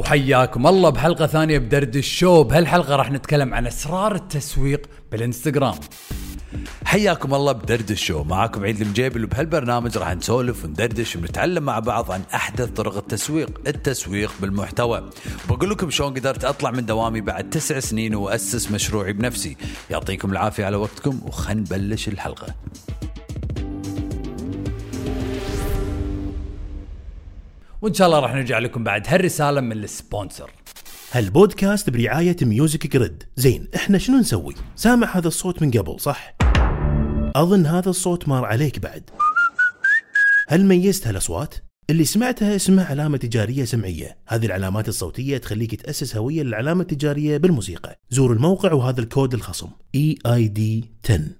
وحياكم الله بحلقة ثانية بدرد الشو. بهالحلقة راح نتكلم عن أسرار التسويق بالإنستغرام. حياكم الله بدرد الشو. معاكم عيد المجيبل وبهالبرنامج راح نسولف وندردش ونتعلم مع بعض عن أحدث طرق التسويق التسويق بالمحتوى. بقول لكم شلون قدرت أطلع من دوامي بعد تسع سنين وأسس مشروعي بنفسي. يعطيكم العافية على وقتكم وخل نبلش الحلقة. وإن شاء الله راح نرجع لكم بعد. هالرسالة من ال sponsor. هالبودكاست برعاية Music Grid. زين إحنا شنو نسوي؟ سامع هذا الصوت من قبل صح؟ أظن هذا الصوت مار عليك بعد. هل ميزت هالأصوات؟ اللي سمعتها اسمها علامة تجارية سمعية. هذه العلامات الصوتية تخليك تأسس هوية للعلامة التجارية بالموسيقى. زور الموقع وهذا الكود الخصم. EID 10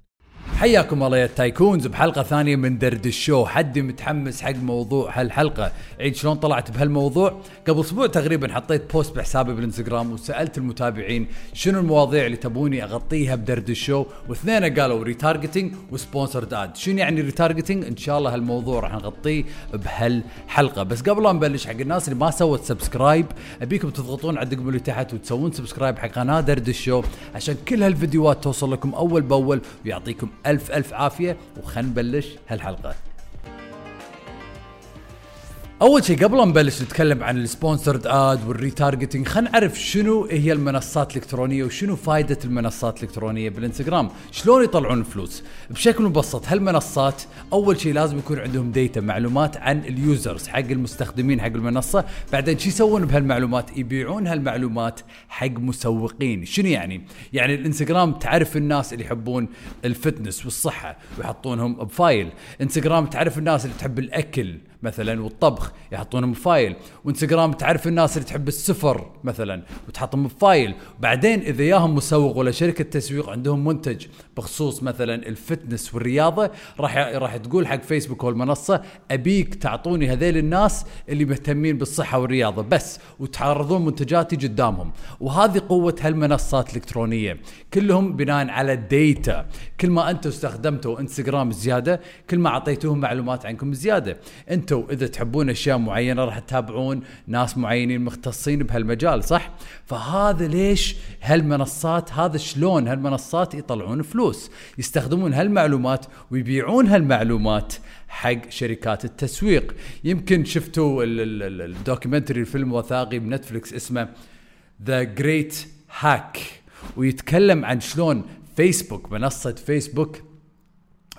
حياكم الله يا tycoons بحلقة ثانية من درد الشو. حدي متحمس حق موضوع هالحلقة؟ عيد شلون طلعت بهالموضوع؟ قبل أسبوع تقريبا حطيت post بحسابي بالإنستغرام وسألت المتابعين شنو المواضيع اللي تبوني أغطيها بدرد الشو واثنين قالوا retargeting و sponsored ad شنو يعني retargeting إن شاء الله هالموضوع راح نغطيه بهالحلقة. بس قبل لا نبلش حق الناس اللي ما سوت subscribe أبيكم تضغطون على الدقمة اللي تحت وتسوون subscribe حق قناة درد الشو عشان كل هالفيديوهات توصل لكم أول بأول ويعطيكم ألف ألف عافية وخلينا نبلش هالحلقة. أول شيء قبل نبلش نتكلم عن ال sponsored ad وال retargeting خلينا نعرف شنو هي المنصات الإلكترونية وشنو فائده المنصات الإلكترونية بالإنستغرام؟ شلون يطلعون فلوس بشكل مبسط هالمنصات أول شيء لازم يكون عندهم data معلومات عن ال users حق المستخدمين حق المنصة؟ بعدين شو يسوون بهالمعلومات؟ يبيعون هالمعلومات حق مسوقين. شنو يعني؟ يعني الإنستغرام تعرف الناس اللي يحبون ال fitness والصحة ويحطونهم ب file. إنستغرام تعرف الناس اللي تحب الأكل مثلا والطبخ يحطونهم ب file وإنستغرام تعرف الناس اللي تحب السفر مثلا وتحطهم ب file بعدين إذا ياهم مسوق ولا شركة تسويق عندهم منتج بخصوص مثلا ال fitness والرياضة راح راح تقول حق فيسبوك والمنصة أبيك تعطوني هذيل الناس اللي مهتمين بالصحة والرياضة بس وتعرضون منتجاتي قدامهم. وهذه قوة هالمنصات الإلكترونية. كلهم بناء على data كل ما أنتم استخدمتوا إنستغرام زيادة كل ما أعطيتوهم معلومات عنكم زيادة. أنتم اذا تحبون اشياء معينة راح تتابعون ناس معينين مختصين بهالمجال صح؟ فهذا ليش هالمنصات هذا شلون هالمنصات يطلعون فلوس؟ يستخدمون هالمعلومات ويبيعون هالمعلومات حق شركات التسويق. يمكن شفتوا ال- ال- ال- ال documentary الفيلم وثائقي بنتفلكس اسمه The Great Hack ويتكلم عن شلون فيسبوك منصة فيسبوك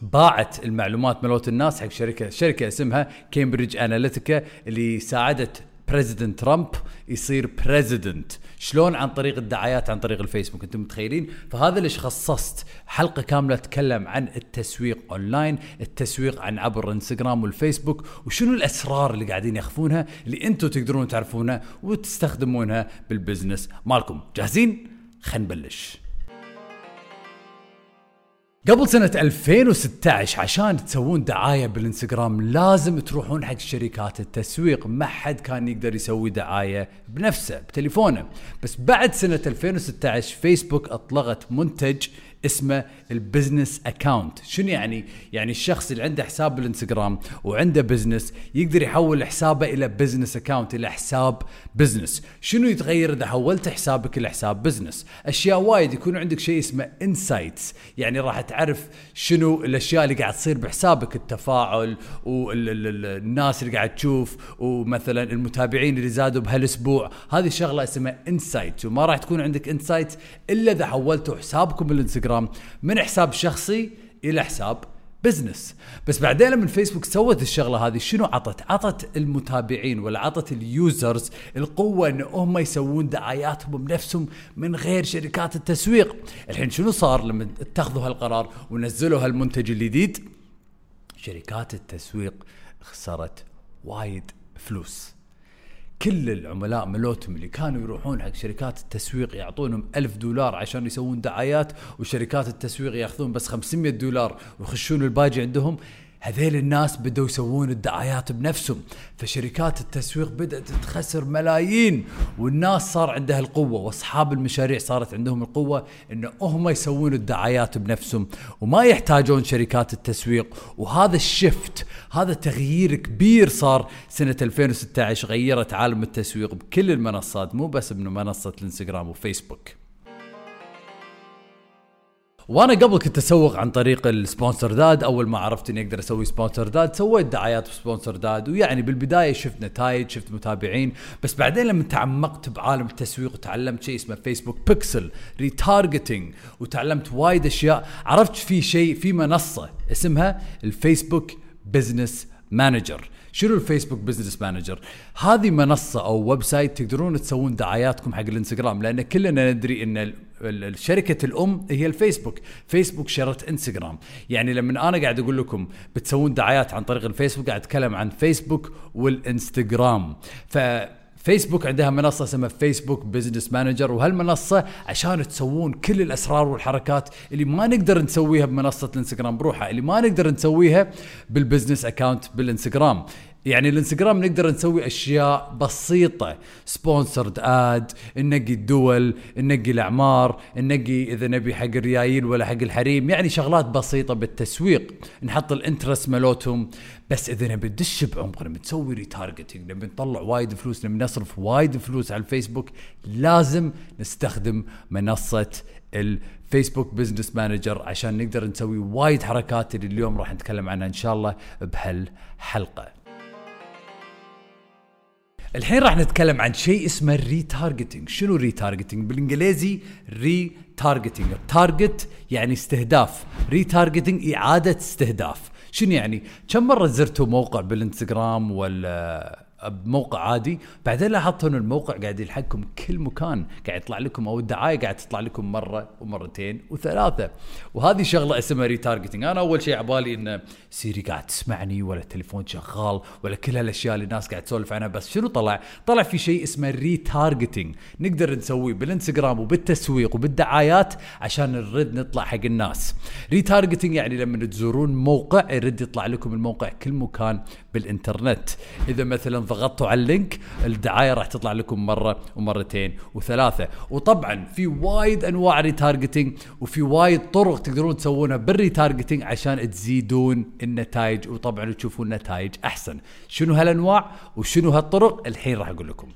باعت المعلومات مالت الناس حق شركه شركة اسمها كامبريدج اناليتيكا اللي ساعدت president ترامب يصير president شلون عن طريق الدعايات عن طريق الفيسبوك أنتم متخيلين؟ فهذا ليش خصصت حلقة كاملة تتكلم عن التسويق اونلاين التسويق عن عبر انستغرام والفيسبوك وشنو الأسرار اللي قاعدين يخفونها اللي أنتم تقدرون تعرفونها وتستخدمونها بال business مالكم. جاهزين؟ خلينا نبلش. قبل سنة 2016 عشان تسوون دعاية بالإنستغرام لازم تروحون حق شركات التسويق. ما حد كان يقدر يسوي دعاية بنفسه بتليفونه. بس بعد سنة 2016 فيسبوك أطلقت منتج اسمه ال business account. شنو يعني؟ يعني الشخص اللي عنده حساب بالانستغرام وعنده business يقدر يحول حسابه إلى business account إلى حساب business. شنو يتغير إذا حولت حسابك إلى حساب business؟ أشياء وايد يكون عندك شيء اسمه insights يعني راح تعرف شنو الأشياء اللي قاعد تصير بحسابك التفاعل والناس اللي قاعد تشوف ومثلا المتابعين اللي زادوا بهالأسبوع. هذه شغلة اسمها insight وما راح تكون عندك insight إلا إذا حولتوا حسابكم بالانستغرام. من حساب شخصي إلى حساب business بس بعدين لما فيسبوك سوت الشغلة هذه شنو عطت؟ عطت المتابعين ولا عطت ال users القوة إن هم يسوون دعاياتهم بنفسهم من غير شركات التسويق. الحين شنو صار لما اتخذوا هالقرار ونزلوا هالمنتج الجديد؟ شركات التسويق خسرت وايد فلوس. كل العملاء ملوتهم اللي كانوا يروحون حق شركات التسويق يعطونهم ألف دولار عشان يسوون دعايات وشركات التسويق ياخذون بس 500 دولار ويخشون الباجي عندهم. هذيل الناس بدأوا يسوون الدعايات بنفسهم فشركات التسويق بدأت تخسر ملايين والناس صار عندها القوة وأصحاب المشاريع صارت عندهم القوة إن هم يسوون الدعايات بنفسهم وما يحتاجون شركات التسويق. وهذا ال shift هذا تغيير كبير صار سنة 2016 غيرت عالم التسويق بكل المنصات مو بس بمنصة الإنستغرام وفيسبوك. وأنا قبل كنت اسوق عن طريق ال sponsored ad. اول ما عرفت اني أقدر أسوي sponsored ad سويت دعايات ب sponsored ad. ويعني بالبداية شفت نتائج شفت متابعين. بس بعدين لما تعمقت بعالم التسويق وتعلمت شيء اسمه فيسبوك pixel retargeting وتعلمت وايد أشياء عرفت في شيء في منصة اسمها الفيسبوك business manager. شنو الفيسبوك business manager؟ هذه منصة أو website تقدرون تسوون دعاياتكم حق الانستغرام لأن كلنا ندري إن الشركة الأم هي الفيسبوك. فيسبوك شرت إنستغرام. يعني لما أنا قاعد أقول لكم بتسوون دعايات عن طريق الفيسبوك قاعد أتكلم عن فيسبوك والإنستغرام. ف فيسبوك عندها منصة اسمها فيسبوك business manager وهالمنصة عشان تسوون كل الأسرار والحركات اللي ما نقدر نسويها بمنصة الإنستغرام بروحها اللي ما نقدر نسويها بال business account بالإنستغرام. يعني الانستغرام نقدر نسوي أشياء بسيطة. sponsored ad ننقي الدول ننقي الأعمار ننقي إذا نبي حق الريايل ولا حق الحريم. يعني شغلات بسيطة بالتسويق. نحط ال interest مالتهم. بس إذا نبي ندش بعمق نبي نسوي retargeting نبي نطلع وايد فلوس نبي نصرف وايد فلوس على الفيسبوك لازم نستخدم منصة الفيسبوك business manager عشان نقدر نسوي وايد حركات اللي اليوم راح نتكلم عنها إن شاء الله بهالحلقة. الحين راح نتكلم عن شيء اسمه ال retargeting شنو ال retargeting بالإنجليزي retargeting target يعني استهداف. retargeting إعادة استهداف. شنو يعني؟ كم مرة زرتوا موقع بالإنستغرام ولا بموقع عادي. بعدين لاحظت انه الموقع قاعد يلحقكم كل مكان. قاعد يطلع لكم أو الدعاية قاعد تطلع لكم مرة ومرتين وثلاثة. وهذه شغلة اسمها retargeting أنا أول شيء عبالي انه سيري قاعد تسمعني ولا التليفون شغال ولا كل هالأشياء اللي الناس قاعد تسولف عنها. بس شنو طلع؟ طلع في شيء اسمه retargeting نقدر نسويه بالإنستغرام وبالتسويق وبالدعايات عشان نرد نطلع حق الناس. retargeting يعني لما تزورون موقع يرد يطلع لكم الموقع كل مكان بالإنترنت. إذا مثلا ضغطتوا على ال link الدعاية راح تطلع لكم مرة ومرتين وثلاثة. وطبعا في وايد أنواع retargeting وفي وايد طرق تقدرون تسوونها بال retargeting عشان تزيدون النتائج وطبعا تشوفون نتائج أحسن. شنو هالأنواع وشنو هالطرق؟ الحين راح أقول لكم.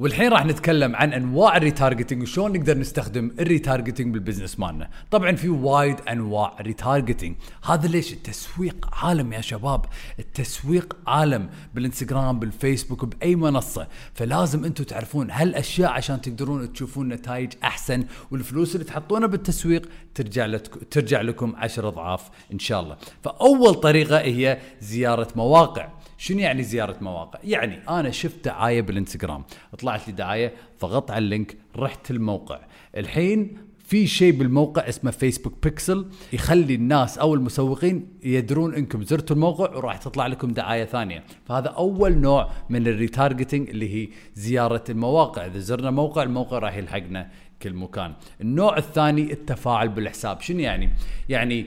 والحين راح نتكلم عن أنواع ال retargeting وشلون نقدر نستخدم ال retargeting بال business مالنا. طبعا في وايد أنواع retargeting هذا ليش؟ التسويق عالم يا شباب. التسويق عالم بالإنستغرام بالفيسبوك بأي منصة. فلازم أنتم تعرفون هالأشياء عشان تقدرون تشوفون نتائج أحسن والفلوس اللي تحطونها بالتسويق ترجع لك ترجع لكم عشر أضعاف إن شاء الله. فأول طريقة هي زيارة مواقع. شنو يعني زيارة مواقع؟ يعني أنا شفت دعاية بالإنستغرام، طلعت لي دعاية، ضغطت على اللينك، رحت الموقع، الحين في شيء بالموقع اسمه فيسبوك بيكسل يخلي الناس أو المسوقين يدرون إنكم زرتوا الموقع وراح تطلع لكم دعاية ثانية، فهذا أول نوع من ال retargeting اللي هي زيارة المواقع، إذا زرنا موقع الموقع راح يلحقنا كل مكان. النوع الثاني التفاعل بالحساب، شنو يعني؟ يعني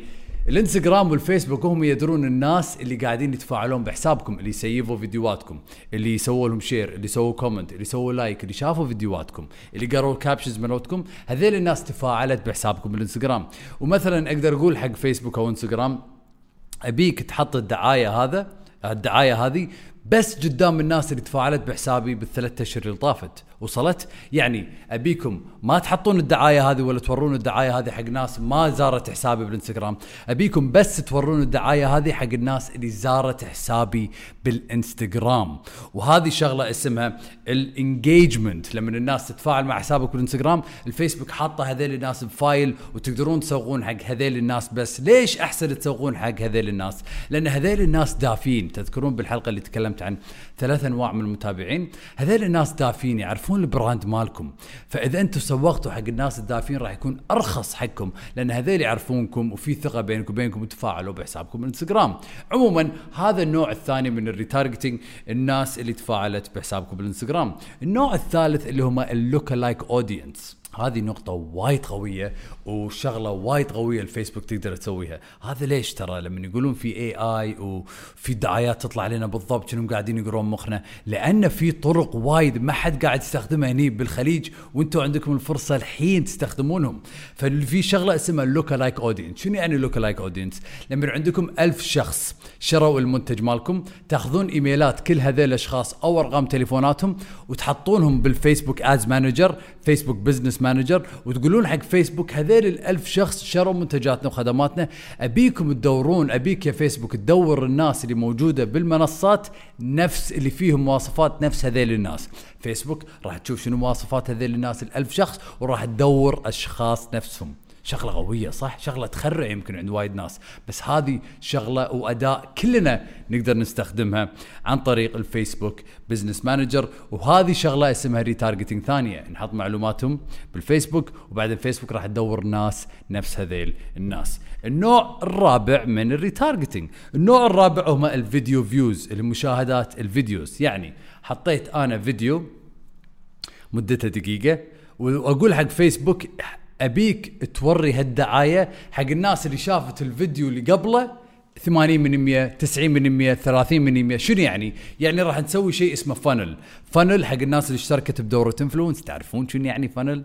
الانستغرام والفيسبوك هم يدرون الناس اللي قاعدين يتفاعلون بحسابكم اللي يسيفوا فيديوهاتكم اللي يسووا لهم share اللي يسووا comment اللي يسووا like اللي شافوا فيديوهاتكم اللي قروا ال captions مالتكم هذيل الناس تفاعلت بحسابكم بالانستغرام. ومثلا أقدر أقول حق فيسبوك أو انستغرام أبيك تحط الدعاية هذا الدعاية هذه بس قدام الناس اللي تفاعلت بحسابي بالثلاث أشهر اللي طافت وصلت. يعني أبيكم ما تحطون الدعاية هذه ولا تورون الدعاية هذه حق ناس ما زارت حسابي بالإنستغرام. أبيكم بس تورون الدعاية هذه حق الناس اللي زارت حسابي بالإنستغرام. وهذه شغلة اسمها ال engagement. لما الناس تتفاعل مع حسابك بالإنستغرام الفيسبوك حاطة هذيل الناس ب file وتقدرون تسوقون حق هذيل الناس. بس ليش أحسن تسوقون حق هذيل الناس؟ لأن هذيل الناس دافين. تذكرون بالحلقة اللي تكلمت عن ثلاث أنواع من المتابعين. هذيل الناس دافين يعرفون ال brand مالكم. فإذا أنتم سوقتوا حق الناس الدافين راح يكون أرخص حقكم لأن هذيل يعرفونكم وفي ثقة بينكم وبينكم وتفاعلوا بحسابكم بالانستغرام عموما هذا النوع الثاني من ال retargeting الناس اللي تفاعلت بحسابكم بالإنستغرام. النوع الثالث اللي هم ال lookalike audience هذه نقطة وايد قوية وشغلة وايد قوية الفيسبوك تقدر تسويها، هذا ليش ترى لما يقولون في AI وفي دعايات تطلع لنا بالضبط شنو قاعدين يقرون مخنا، لأن في طرق وايد ما حد قاعد يستخدمها هني بالخليج وأنتم عندكم الفرصة الحين تستخدمونهم، ففي شغلة اسمها lookalike audience، شنو يعني lookalike audience؟ لما عندكم ألف شخص شروا المنتج مالكم تاخذون إيميلات كل هذول الأشخاص أو أرقام تليفوناتهم وتحطونهم بالفيسبوك Ads Manager فيسبوك Business Manager وتقولون حق فيسبوك هذيل الألف شخص شروا منتجاتنا وخدماتنا. أبيكم تدورون أبيك يا فيسبوك تدور الناس اللي موجودة بالمنصات نفس اللي فيهم مواصفات نفس هذيل الناس. فيسبوك راح تشوف شنو مواصفات هذيل الناس الألف شخص وراح تدور أشخاص نفسهم. شغلة قوية صح؟ شغلة تخرع يمكن عند وايد ناس. بس هذه شغلة وأداة كلنا نقدر نستخدمها عن طريق الفيسبوك Business Manager. وهذه شغلة اسمها retargeting ثانية. نحط معلوماتهم بالفيسبوك وبعد الفيسبوك راح تدور ناس نفس هذيل الناس. النوع الرابع من ال retargeting النوع الرابع هم ال video views المشاهدات ال videos. يعني حطيت أنا فيديو مدته دقيقة وأقول حق فيسبوك أبيك توري هالدعاية حق الناس اللي شافت الفيديو اللي قبله 80 من 100 90 من 100 30 من 100 شنو يعني؟ يعني راح نسوي شيء اسمه funnel funnel حق الناس اللي اشتركت بدورة Influence تعرفون شنو يعني funnel؟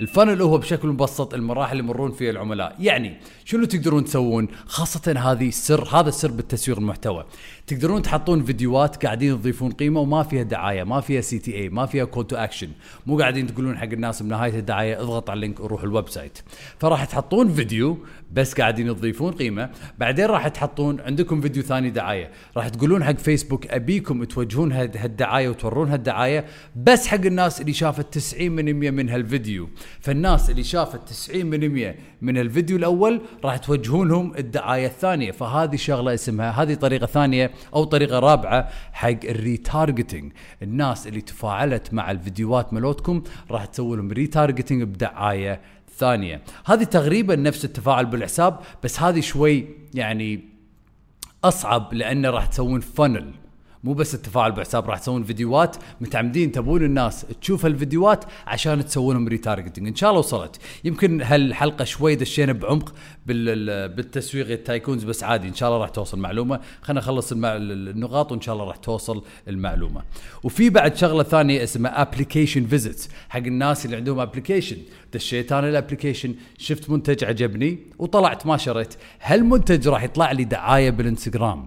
ال funnel هو بشكل مبسط المراحل اللي يمرون فيها العملاء. يعني شنو تقدرون تسوون؟ خاصة هذه السر هذا السر بالتسويق المحتوى. تقدرون تحطون فيديوهات قاعدين تضيفون قيمة وما فيها دعاية ما فيها CTA ما فيها call to action مو قاعدين تقولون حق الناس بنهاية الدعاية اضغط على ال link وروح ال website. فراح تحطون فيديو بس قاعدين تضيفون قيمة بعدين راح تحطون عندكم فيديو ثاني دعاية. راح تقولون حق فيسبوك أبيكم توجهون هالدعاية وتورون هالدعاية بس حق الناس اللي شافت 90 من 100 من هالفيديو. فالناس اللي شافت 90 من 100 من الفيديو الأول راح توجهونهم الدعاية الثانية فهذه شغلة اسمها هذه طريقة ثانية أو طريقة رابعة حق ال retargeting الناس اللي تفاعلت مع الفيديوهات مالتكم راح تسوي لهم retargeting بدعاية ثانية. هذه تقريبا نفس التفاعل بالحساب بس هذه شوي يعني أصعب لأنه راح تسوون funnel مو بس التفاعل بحساب راح تسوون فيديوهات متعمدين تبون الناس تشوف هالفيديوهات عشان تسوون لهم retargeting إن شاء الله وصلت. يمكن هالحلقة شوي دشينا بعمق بالتسويق ال tycoons بس عادي إن شاء الله راح توصل معلومة. خلينا نخلص النقاط وإن شاء الله راح توصل المعلومة. وفي بعد شغلة ثانية اسمها application visits حق الناس اللي عندهم application دشيت أنا ال application شفت منتج عجبني وطلعت ما شريت. هالمنتج راح يطلع لي دعاية بالإنستغرام.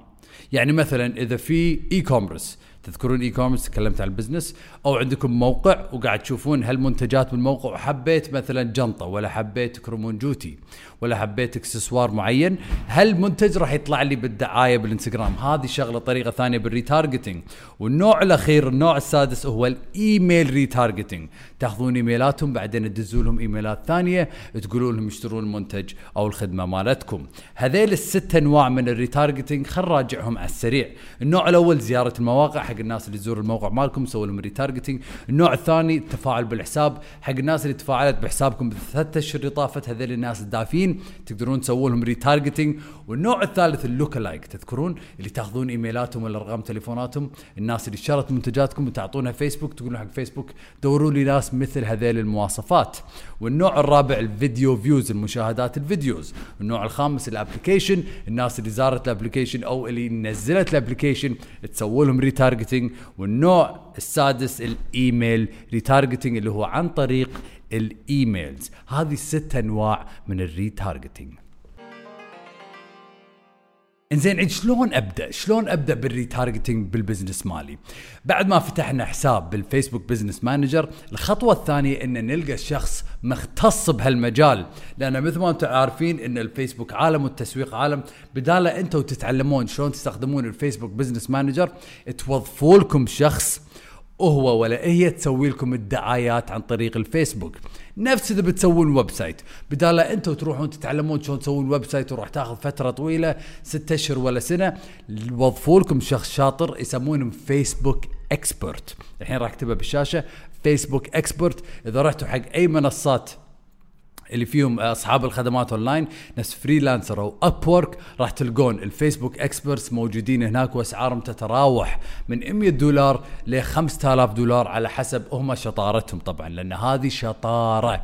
يعني مثلا إذا في e-commerce تذكرون e-commerce تكلمت عن ال business أو عندكم موقع وقاعد تشوفون هالمنتجات بالموقع وحبيت مثلا جنطة ولا حبيت كرومون جوتي ولا حبيت إكسسوار معين هالمنتج راح يطلع لي بالدعاية بالإنستغرام؟ هذه شغلة طريقة ثانية بال retargeting والنوع الأخير النوع السادس هو ال email retargeting تأخذون إيميلاتهم بعدين تدزوا لهم إيميلات ثانية تقولون لهم يشترون المنتج أو الخدمة مالتكم. هذيل الست أنواع من ال retargeting خل نراجعهم على السريع. النوع الأول زيارة المواقع حق الناس اللي تزور الموقع مالكم سووا لهم retargeting النوع الثاني التفاعل بالحساب. حق الناس اللي تفاعلت بحسابكم بالثلاث أشهر اللي طافت هذول الناس الدافين تقدرون تسوون لهم retargeting والنوع الثالث ال lookalike تذكرون؟ اللي تاخذون إيميلاتهم ولا أرقام تليفوناتهم. الناس اللي شرت منتجاتكم وتعطونها فيسبوك تقولون حق فيسبوك دوروا لي ناس مثل هذيل المواصفات. والنوع الرابع ال video views المشاهدات ال videos. النوع الخامس ال application. الناس اللي زارت ال application أو اللي نزلت ال application تسووا لهم retargeting والنوع السادس ال email retargeting اللي هو عن طريق ال emails. هذه الست أنواع من ال retargeting إنزين عيد شلون أبدأ؟ شلون أبدأ بال retargeting بال business مالي؟ بعد ما فتحنا حساب بالفيسبوك Business Manager، الخطوة الثانية إن نلقى شخص مختص بهالمجال، لأن مثل ما أنتم عارفين إن الفيسبوك عالم والتسويق عالم، بدال أنتم تتعلمون شلون تستخدمون الفيسبوك Business Manager، توظفوا لكم شخص وهو ولا هي تسوي لكم الدعايات عن طريق الفيسبوك. نفس إذا بتسوون website. بدال أنتم تروحون تتعلمون شلون تسوون website وراح تاخذ فترة طويلة ستة أشهر ولا سنة وظفوا لكم شخص شاطر يسمونهم فيسبوك expert. الحين راح أكتبها بالشاشة فيسبوك expert. إذا رحتوا حق أي منصات اللي فيهم أصحاب الخدمات أونلاين ناس Freelancer أو Upwork راح تلقون الفيسبوك experts موجودين هناك وأسعارهم تتراوح من 100 دولار ل 5000 دولار على حسب هم شطارتهم طبعا لأن هذه شطارة.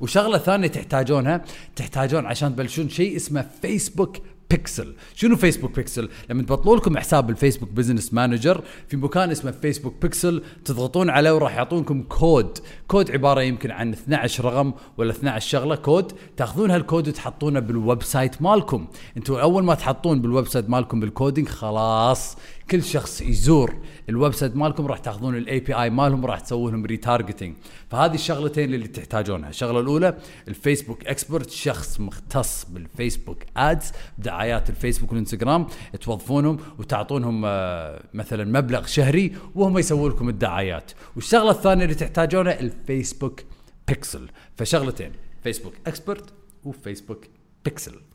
وشغلة ثانية تحتاجونها تحتاجون عشان تبلشون شيء اسمه Facebook Pixel شنو Facebook Pixel لما تبطلوا لكم حساب بال Facebook Business Manager في مكان اسمه Facebook Pixel تضغطون عليه وراح يعطونكم code. code عبارة يمكن عن 12 رقم ولا 12 شغلة. كود تاخذون هالكود وتحطونه بال website مالكم. أنتم أول ما تحطون بال website مالكم بال coding خلاص. كل شخص يزور ال website مالكم راح تاخذون ال IP مالهم وراح تسوون لهم retargeting فهذه الشغلتين اللي تحتاجونها. الشغلة الأولى ال Facebook expert شخص مختص بال Facebook ads دعايات الفيسبوك والإنستغرام توظفونهم وتعطونهم آه، مثلا مبلغ شهري وهم يسوون لكم الدعايات. والشغلة الثانية اللي تحتاجونها ال Facebook Pixel فشغلتين Facebook expert و Facebook Pixel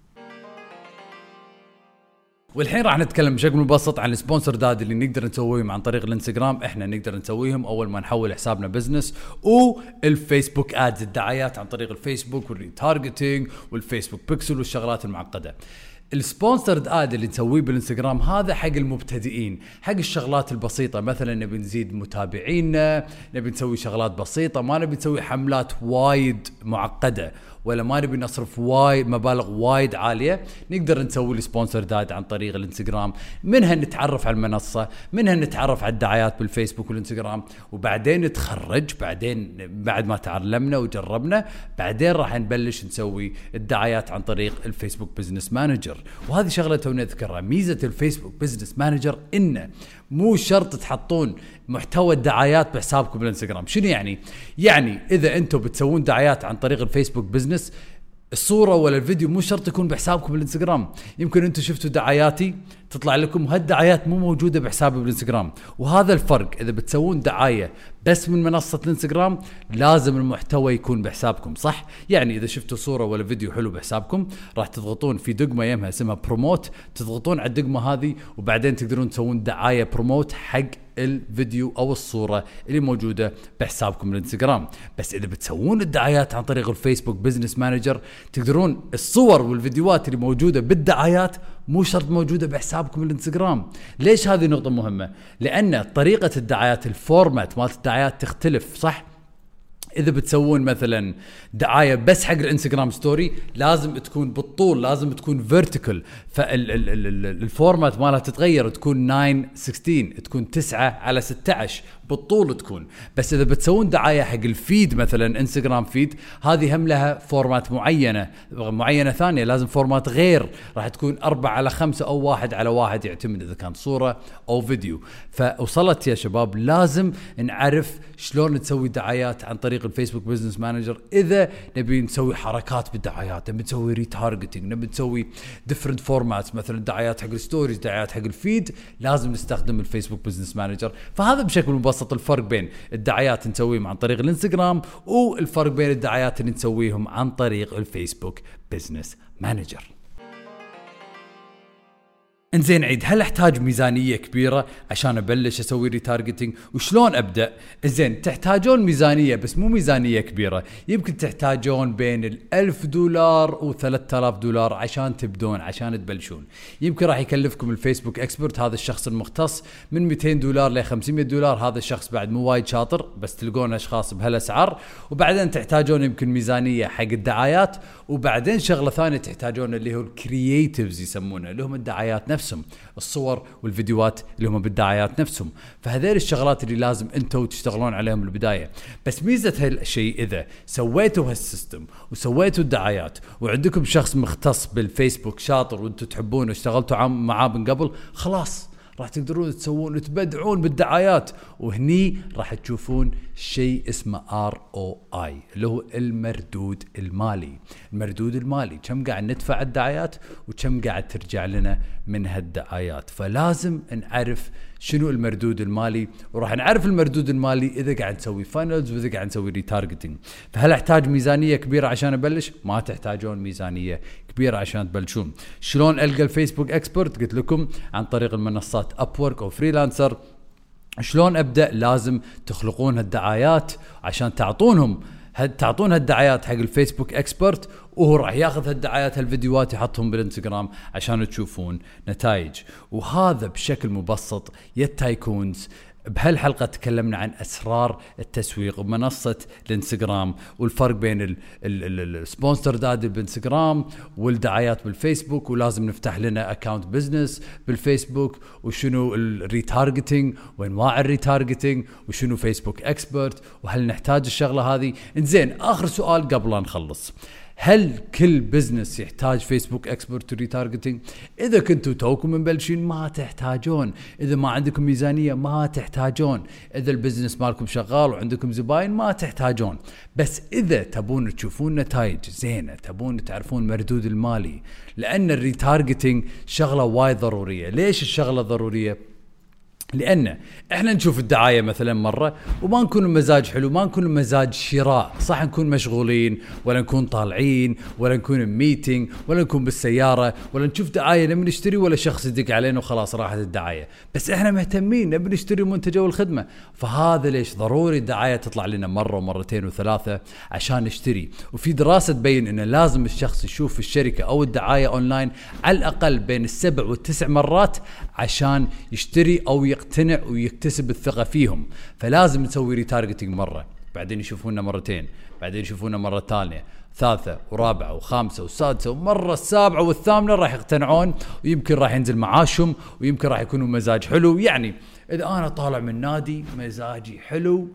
والحين راح نتكلم بشكل مبسط عن ال sponsored ad اللي نقدر نسويهم عن طريق الانستغرام. إحنا نقدر نسويهم أول ما نحول حسابنا business وال Facebook ads الدعايات عن طريق الفيسبوك وال retargeting وال Facebook Pixel والشغلات المعقدة. ال sponsored ad اللي نسويه بالانستغرام هذا حق المبتدئين حق الشغلات البسيطة. مثلا نبي نزيد متابعينا نبي نسوي شغلات بسيطة ما نبي نسوي حملات وايد معقدة. ولا ما نبي نصرف وايد مبالغ وايد عالية نقدر نسوي ال sponsored ad عن طريق الانستغرام. منها نتعرف على المنصة منها نتعرف على الدعايات بالفيسبوك والانستغرام. وبعدين نتخرج بعدين بعد ما تعلمنا وجربنا بعدين راح نبلش نسوي الدعايات عن طريق ال Facebook Business Manager. وهذه شغلة توني أذكرها ميزة ال Facebook Business Manager إنه مو شرط تحطون محتوى الدعايات بحسابكم بالانستغرام. شنو يعني؟ يعني إذا أنتم بتسوون دعايات عن طريق ال Facebook Business الصورة ولا الفيديو مو شرط يكون بحسابكم بالإنستغرام. يمكن أنتم شفتوا دعاياتي تطلع لكم هالدعايات مو موجودة بحسابي بالإنستغرام. وهذا الفرق إذا بتسوون دعاية بس من منصة الإنستغرام لازم المحتوى يكون بحسابكم صح؟ يعني إذا شفتوا صورة ولا فيديو حلو بحسابكم راح تضغطون في دقمة يمها اسمها promote تضغطون على الدقمة هذه وبعدين تقدرون تسوون دعاية promote حق الفيديو أو الصورة اللي موجودة بحسابكم الانستغرام. بس إذا بتسوون الدعايات عن طريق ال Facebook Business Manager تقدرون الصور والفيديوهات اللي موجودة بالدعايات مو شرط موجودة بحسابكم الانستغرام. ليش هذه نقطة مهمة؟ لأن طريقة الدعايات ال format مالت الدعايات تختلف صح؟ إذا بتسوون مثلا دعاية بس حق ال Instagram story لازم تكون بالطول لازم تكون vertical فال format مالها تتغير تكون 9 16 تكون 9 على 16 بالطول تكون. بس إذا بتسوون دعاية حق ال feed مثلا Instagram feed هذه هم لها format معينة معينة ثانية لازم format غير. راح تكون أربعة على خمسة أو واحد على واحد يعتمد إذا كان صورة أو فيديو. فوصلت يا شباب لازم نعرف شلون نسوي دعايات عن طريق ال Facebook Business Manager إذا نبي نسوي حركات بالدعايات نبي نسوي retargeting نبي نسوي different formats مثلا دعايات حق ال stories دعايات حق ال feed لازم نستخدم ال Facebook Business Manager فهذا بشكل مبسط الفرق بين الدعايات نسويهم عن طريق الانستغرام والفرق بين الدعايات اللي نسويهم عن طريق الفيسبوك Business Manager. انزين عيد هل أحتاج ميزانية كبيرة عشان أبلش أسوي retargeting وشلون أبدأ؟ زين تحتاجون ميزانية بس مو ميزانية كبيرة. يمكن تحتاجون بين ال1000 دولار و3000 دولار عشان تبدون عشان تبلشون. يمكن راح يكلفكم ال Facebook expert هذا الشخص المختص من 200 دولار ل 500 دولار هذا الشخص بعد مو وايد شاطر بس تلقون أشخاص بهالأسعار. وبعدين تحتاجون يمكن ميزانية حق الدعايات. وبعدين شغلة ثانية تحتاجون اللي هو ال creatives يسمونه اللي هم الدعايات نفسهم الصور والفيديوهات اللي هم بالدعايات نفسهم. فهذيل الشغلات اللي لازم أنتم تشتغلون عليهم بالبداية. بس ميزة هالشيء إذا سويتوا هال system وسويتوا الدعايات وعندكم شخص مختص بالفيسبوك شاطر وأنتم تحبونه واشتغلتوا معاه من قبل خلاص. راح تقدرون تسوون تبدعون بالدعايات. وهني راح تشوفون شيء اسمه ROI اللي هو المردود المالي. المردود المالي كم قاعد ندفع الدعايات وكم قاعد ترجع لنا من هالدعايات. فلازم نعرف شنو المردود المالي وراح نعرف المردود المالي إذا قاعد نسوي funnels وإذا قاعد نسوي retargeting فهل أحتاج ميزانية كبيرة عشان أبلش؟ ما تحتاجون ميزانية كبيرة عشان تبلشون. شلون ألقى ال Facebook expert؟ قلت لكم عن طريق المنصات Upwork أو Freelancer شلون أبدأ؟ لازم تخلقون هالدعايات عشان تعطونهم تعطون هالدعايات حق ال Facebook expert وهو راح ياخذ هالدعايات هالفيديوهات يحطهم بالإنستغرام عشان تشوفون نتائج وهذا بشكل مبسط يا ال tycoons بهالحلقة تكلمنا عن أسرار التسويق بمنصه الانستغرام والفرق بين ال sponsored ad بالانستغرام والدعايات بالفيسبوك ولازم نفتح لنا account business بالفيسبوك وشنو ال retargeting وانواع ال retargeting وشنو Facebook expert وهل نحتاج الشغلة هذه؟ إنزين آخر سؤال قبل لا نخلص. هل كل business يحتاج Facebook expert retargeting إذا كنتوا توكم مبلشين ما تحتاجون. إذا ما عندكم ميزانية ما تحتاجون. إذا ال business مالكم شغال وعندكم زباين ما تحتاجون. بس إذا تبون تشوفون نتائج زينة تبون تعرفون مردود المالي لأن ال retargeting شغلة وايد ضرورية. ليش الشغلة ضرورية؟ لأن إحنا نشوف الدعاية مثلا مرة وما نكون المزاج حلو ما نكون المزاج شراء صح نكون مشغولين ولا نكون طالعين ولا نكون meeting ولا نكون بالسيارة ولا نشوف دعاية نبي نشتري ولا شخص يدق علينا وخلاص راحت الدعاية. بس إحنا مهتمين نبي نشتري المنتج أو الخدمة. فهذا ليش ضروري الدعاية تطلع لنا مرة ومرتين وثلاثة عشان نشتري. وفي دراسة تبين انه لازم الشخص يشوف الشركة أو الدعاية اونلاين على الأقل بين السبع والتسع مرات عشان يشتري أو يقتنع ويكتسب الثقة فيهم. فلازم نسوي retargeting مرة. بعدين يشوفونا مرتين بعدين يشوفونا مرة ثانية ثالثة ورابعة وخامسة وسادسة ومرة السابعة والثامنة راح يقتنعون ويمكن راح ينزل معاشهم ويمكن راح يكونوا مزاج حلو. يعني إذا أنا طالع من نادي مزاجي حلو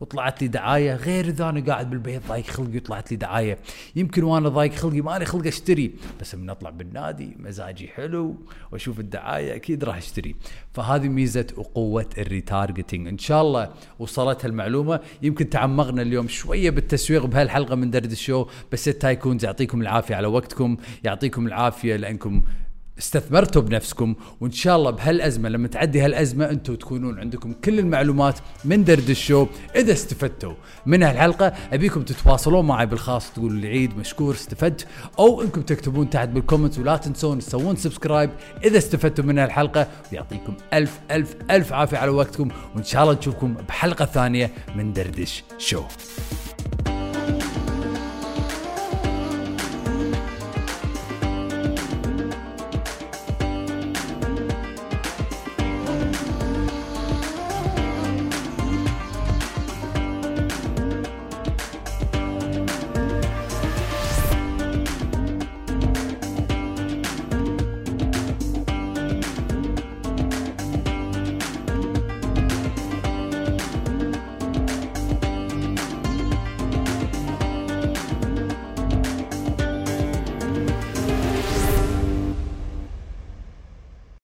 وطلعت لي دعاية. غير إذا أنا قاعد بالبيت ضايق خلقي وطلعت لي دعاية. يمكن وأنا ضايق خلقي مالي خلق أشتري بس من أطلع بالنادي مزاجي حلو وأشوف الدعاية أكيد راح أشتري. فهذه ميزة وقوة ال retargeting إن شاء الله وصلت هالمعلومة. يمكن تعمقنا اليوم شوية بالتسويق بهالحلقة من دردش شو بس ال tycoons يعطيكم العافية على وقتكم يعطيكم العافية لأنكم استثمرتوا بنفسكم وإن شاء الله بهالأزمة لما تعدي هالأزمة أنتم تكونون عندكم كل المعلومات من دردش شو إذا استفدتوا. من هالحلقة أبيكم تتواصلون معي بالخاص تقولوا لي عيد مشكور استفدت أو إنكم تكتبون تحت بال comment ولا تنسون تسوون subscribe إذا استفدتوا من هالحلقة ويعطيكم ألف ألف ألف عافية على وقتكم وإن شاء الله نشوفكم بحلقة ثانية من دردش شو.